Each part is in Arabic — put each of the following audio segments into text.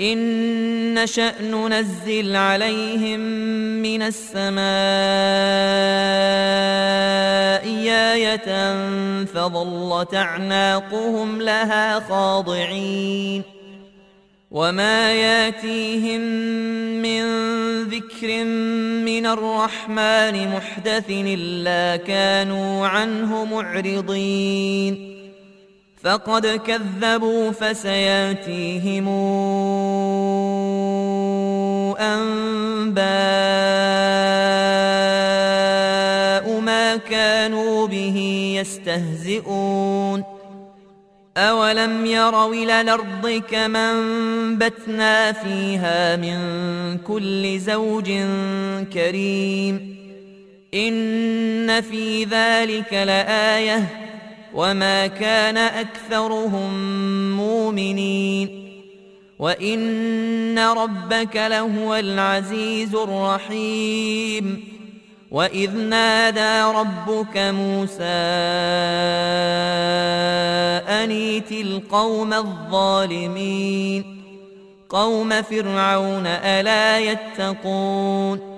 إن نشأ ننزل عليهم من السماء آية فظلت أعناقهم لها خاضعين وما ياتيهم من ذكر من الرحمن محدث إلا كانوا عنه معرضين فقد كذبوا فسياتيهم أنباء ما كانوا به يستهزئون. أولم يروا إلى الأرض كما انبتنا فيها من كل زوج كريم. إن في ذلك لآيةٌ وما كان اكثرهم مؤمنين وان ربك لهو العزيز الرحيم واذ نادى ربك موسى انيت القوم الظالمين قوم فرعون الا يتقون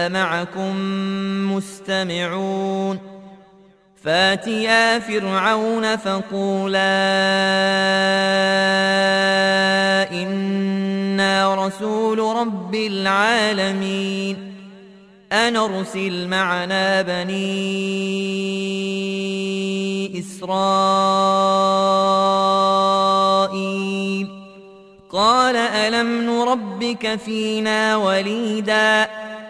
إنا معكم مستمعون. فاتيا فرعون فقولا إنا رسول رب العالمين. أن أرسل معنا بني إسرائيل. قال ألم نربك فينا وليدا؟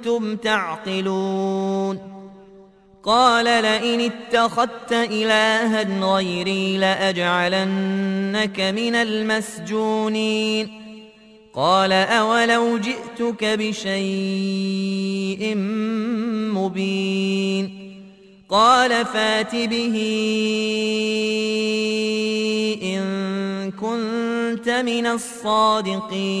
كنتم تعقلون قال لئن اتخذت إلها غيري لأجعلنك من المسجونين قال أولو جئتك بشيء مبين قال فات به إن كنت من الصادقين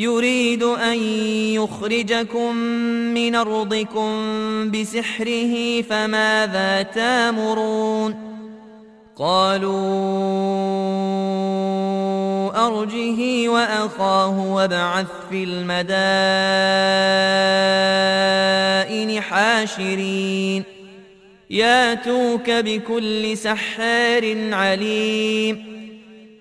يريد أن يخرجكم من أرضكم بسحره فماذا تامرون؟ قالوا أرجه وأخاه وابعث في المدائن حاشرين. ياتوك بكل سحار عليم.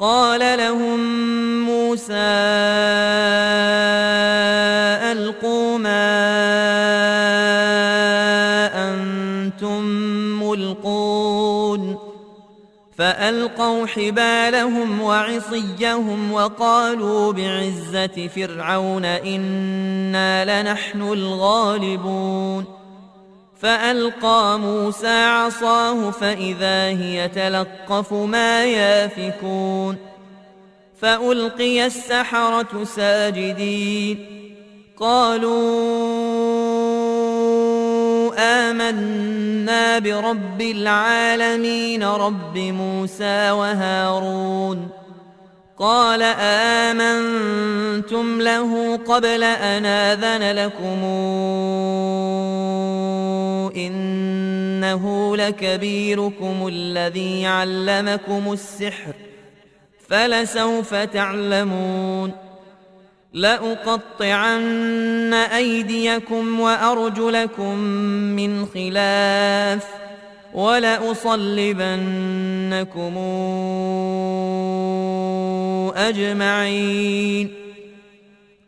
قال لهم موسى ألقوا ما أنتم ملقون. فألقوا حبالهم وعصيهم وقالوا بعزة فرعون إنا لنحن الغالبون. فألقى موسى عصاه فإذا هي تلقف ما يافكون فألقي السحرة ساجدين قالوا آمنا برب العالمين رب موسى وهارون قال آمنتم له قبل أن آذن لكم إنه لكبيركم الذي علمكم السحر فلسوف تعلمون. لأقطعن أيديكم وأرجلكم من خلاف ولأصلبنكم أجمعين.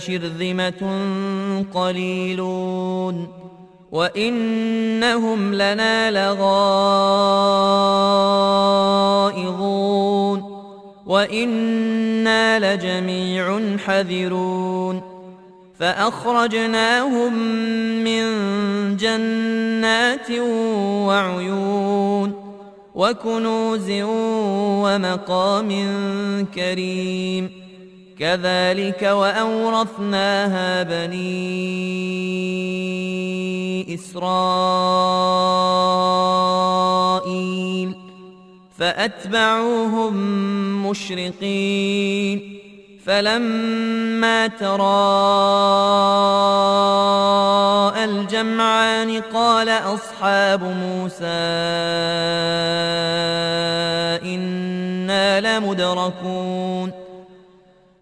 لشرذمة قليلون وإنهم لنا لغائظون وإنا لجميع حذرون فأخرجناهم من جنات وعيون وكنوز ومقام كريم كذلك وأورثناها بني إسرائيل فأتبعوهم مشرقين فلما تراءى الجمعان قال أصحاب موسى إنا لمدركون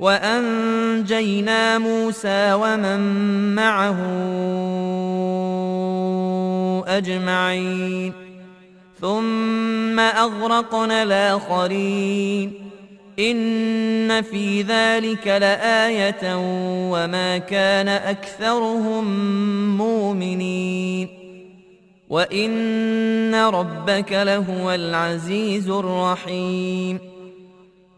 وأنجينا موسى ومن معه أجمعين. ثم أغرقنا الآخرين. إن في ذلك لآية وما كان أكثرهم مؤمنين. وإن ربك لهو العزيز الرحيم.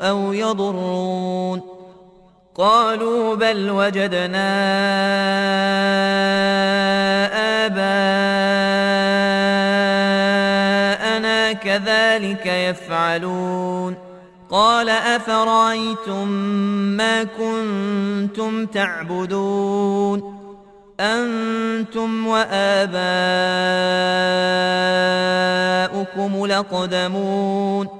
أو يضرون قالوا بل وجدنا آباءنا كذلك يفعلون قال أفرأيتم ما كنتم تعبدون أنتم وآباؤكم لقدمون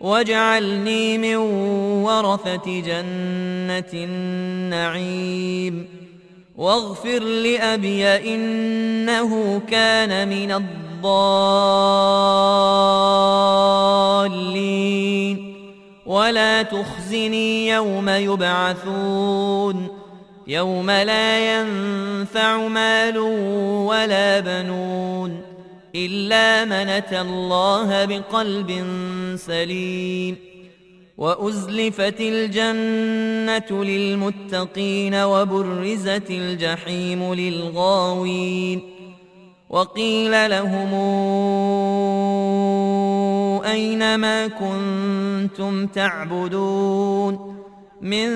واجعلني من ورثة جنة النعيم. واغفر لأبي إنه كان من الضالين. ولا تخزني يوم يبعثون. يوم لا ينفع مال ولا بنون. إلا من أتى الله بقلب سليم وأزلفت الجنة للمتقين وبرزت الجحيم للغاوين وقيل لهم أين ما كنتم تعبدون من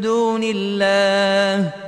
دون الله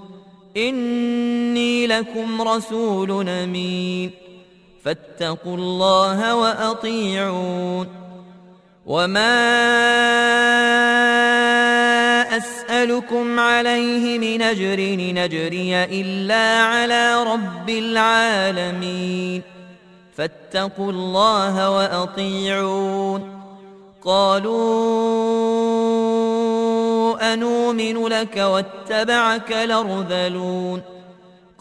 إني لكم رسول أمين. فاتقوا الله وأطيعون. وما أسألكم عليه من أجر نجري إلا على رب العالمين. فاتقوا الله وأطيعون. قالوا أنؤمن لك واتبعك لرذلون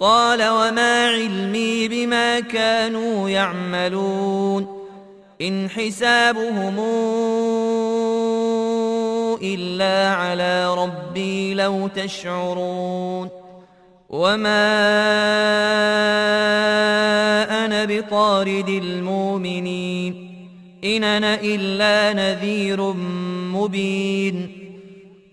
قال وما علمي بما كانوا يعملون إن حسابهم إلا على ربي لو تشعرون وما أنا بطارد المؤمنين إن أنا إلا نذير مبين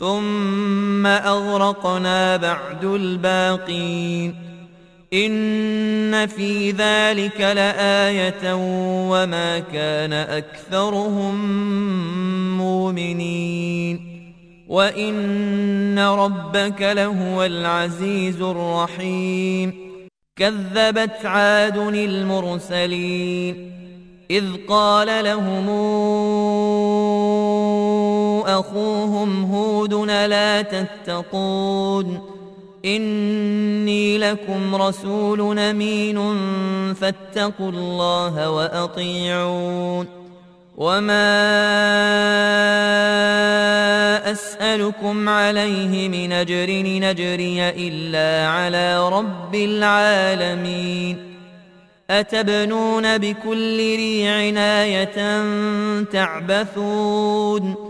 ثم أغرقنا بعد الباقين. إن في ذلك لآية وما كان أكثرهم مؤمنين. وإن ربك لهو العزيز الرحيم. كذبت عاد المرسلين. إذ قال لهم أخوهم هود لا تتقون. إني لكم رسول أمين فاتقوا الله وأطيعون. وما أسألكم عليه من أجر نجري إلا على رب العالمين. أتبنون بكل ريع آية تعبثون.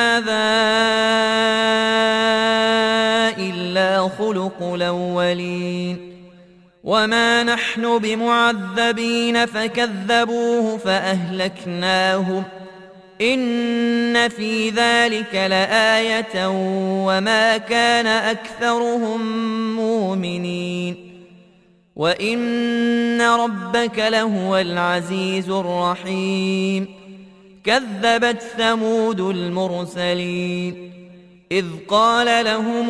الأولين. وما نحن بمعذبين فكذبوه فأهلكناهم. إن في ذلك لآية وما كان أكثرهم مؤمنين. وإن ربك لهو العزيز الرحيم. كذبت ثمود المرسلين. إذ قال لهم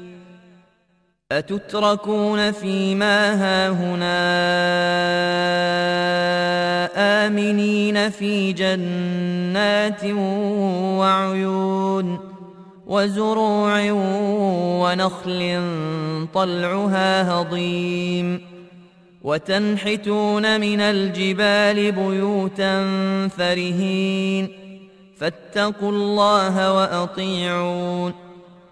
أتتركون فيما هاهنا آمنين في جنات وعيون وزروع ونخل طلعها هضيم وتنحتون من الجبال بيوتا فرهين فاتقوا الله وأطيعون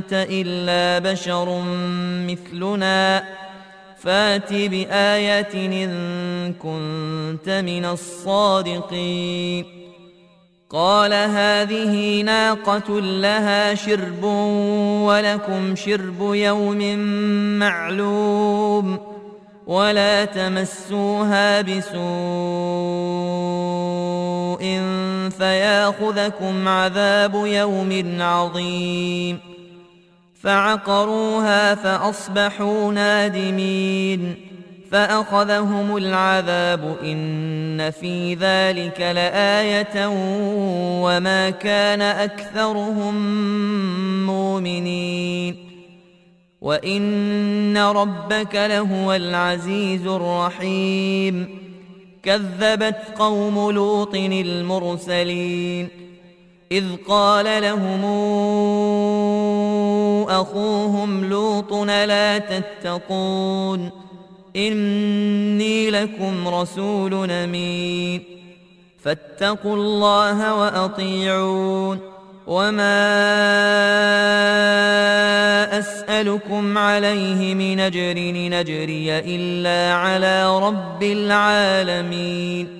أنت إلا بشر مثلنا. فات بآية إن كنت من الصادقين. قال هذه ناقة لها شرب ولكم شرب يوم معلوم ولا تمسوها بسوء فياخذكم عذاب يوم عظيم. فعقروها فأصبحوا نادمين فأخذهم العذاب إن في ذلك لآية وما كان أكثرهم مؤمنين وإن ربك لهو العزيز الرحيم كذبت قوم لوط المرسلين إذ قال لهم أخوهم لوط لا تتقون إني لكم رسول أمين فاتقوا الله وأطيعون وما أسألكم عليه من أجر نجري إلا على رب العالمين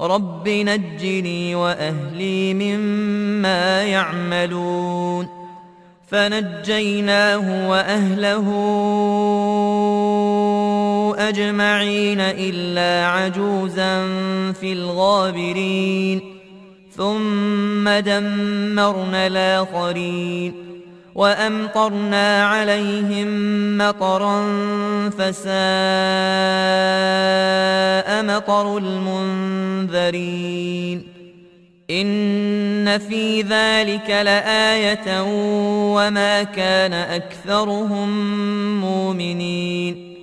رب نجني واهلي مما يعملون فنجيناه واهله اجمعين الا عجوزا في الغابرين ثم دمرنا الاخرين وامطرنا عليهم مطرا فساء مطر المنذرين ان في ذلك لايه وما كان اكثرهم مؤمنين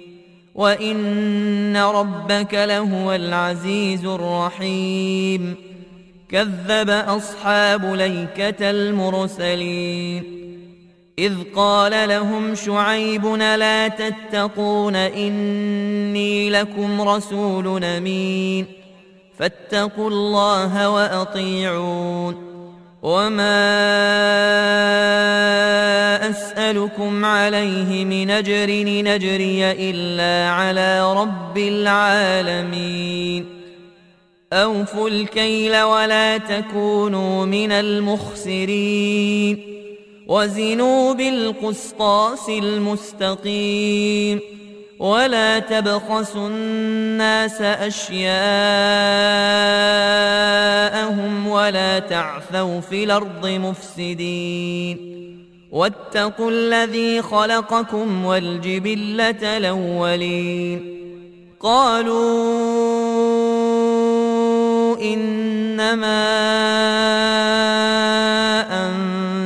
وان ربك لهو العزيز الرحيم كذب اصحاب ليكه المرسلين إذ قال لهم شعيب لا تتقون إني لكم رسول أمين فاتقوا الله وأطيعون وما أسألكم عليه من أجر نجري إلا على رب العالمين أوفوا الكيل ولا تكونوا من المخسرين وزنوا بالقسطاس المستقيم ولا تبخسوا الناس أشياءهم ولا تعثوا في الأرض مفسدين واتقوا الذي خلقكم والجبلة الأولين قالوا إنما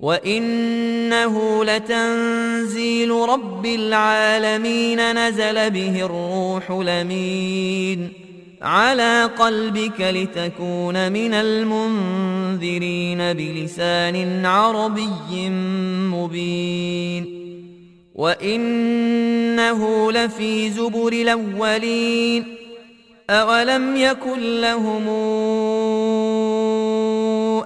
وانه لتنزيل رب العالمين نزل به الروح لمين على قلبك لتكون من المنذرين بلسان عربي مبين وانه لفي زبر الاولين اولم يكن لهم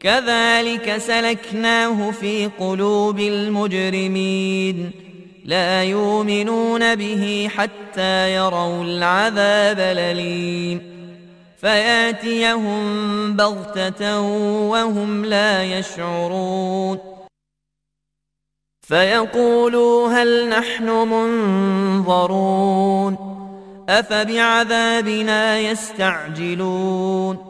كذلك سلكناه في قلوب المجرمين. لا يؤمنون به حتى يروا العذاب الأليم. فيأتيهم بغتة وهم لا يشعرون. فيقولوا هل نحن منظرون. أفبعذابنا يستعجلون.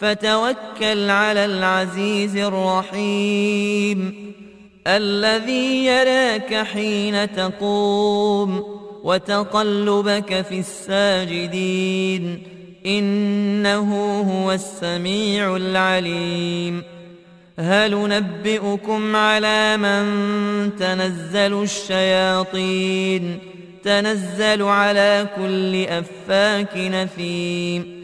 فتوكل على العزيز الرحيم الذي يراك حين تقوم وتقلبك في الساجدين إنه هو السميع العليم هل نبئكم على من تنزل الشياطين تنزل على كل أفاك نثيم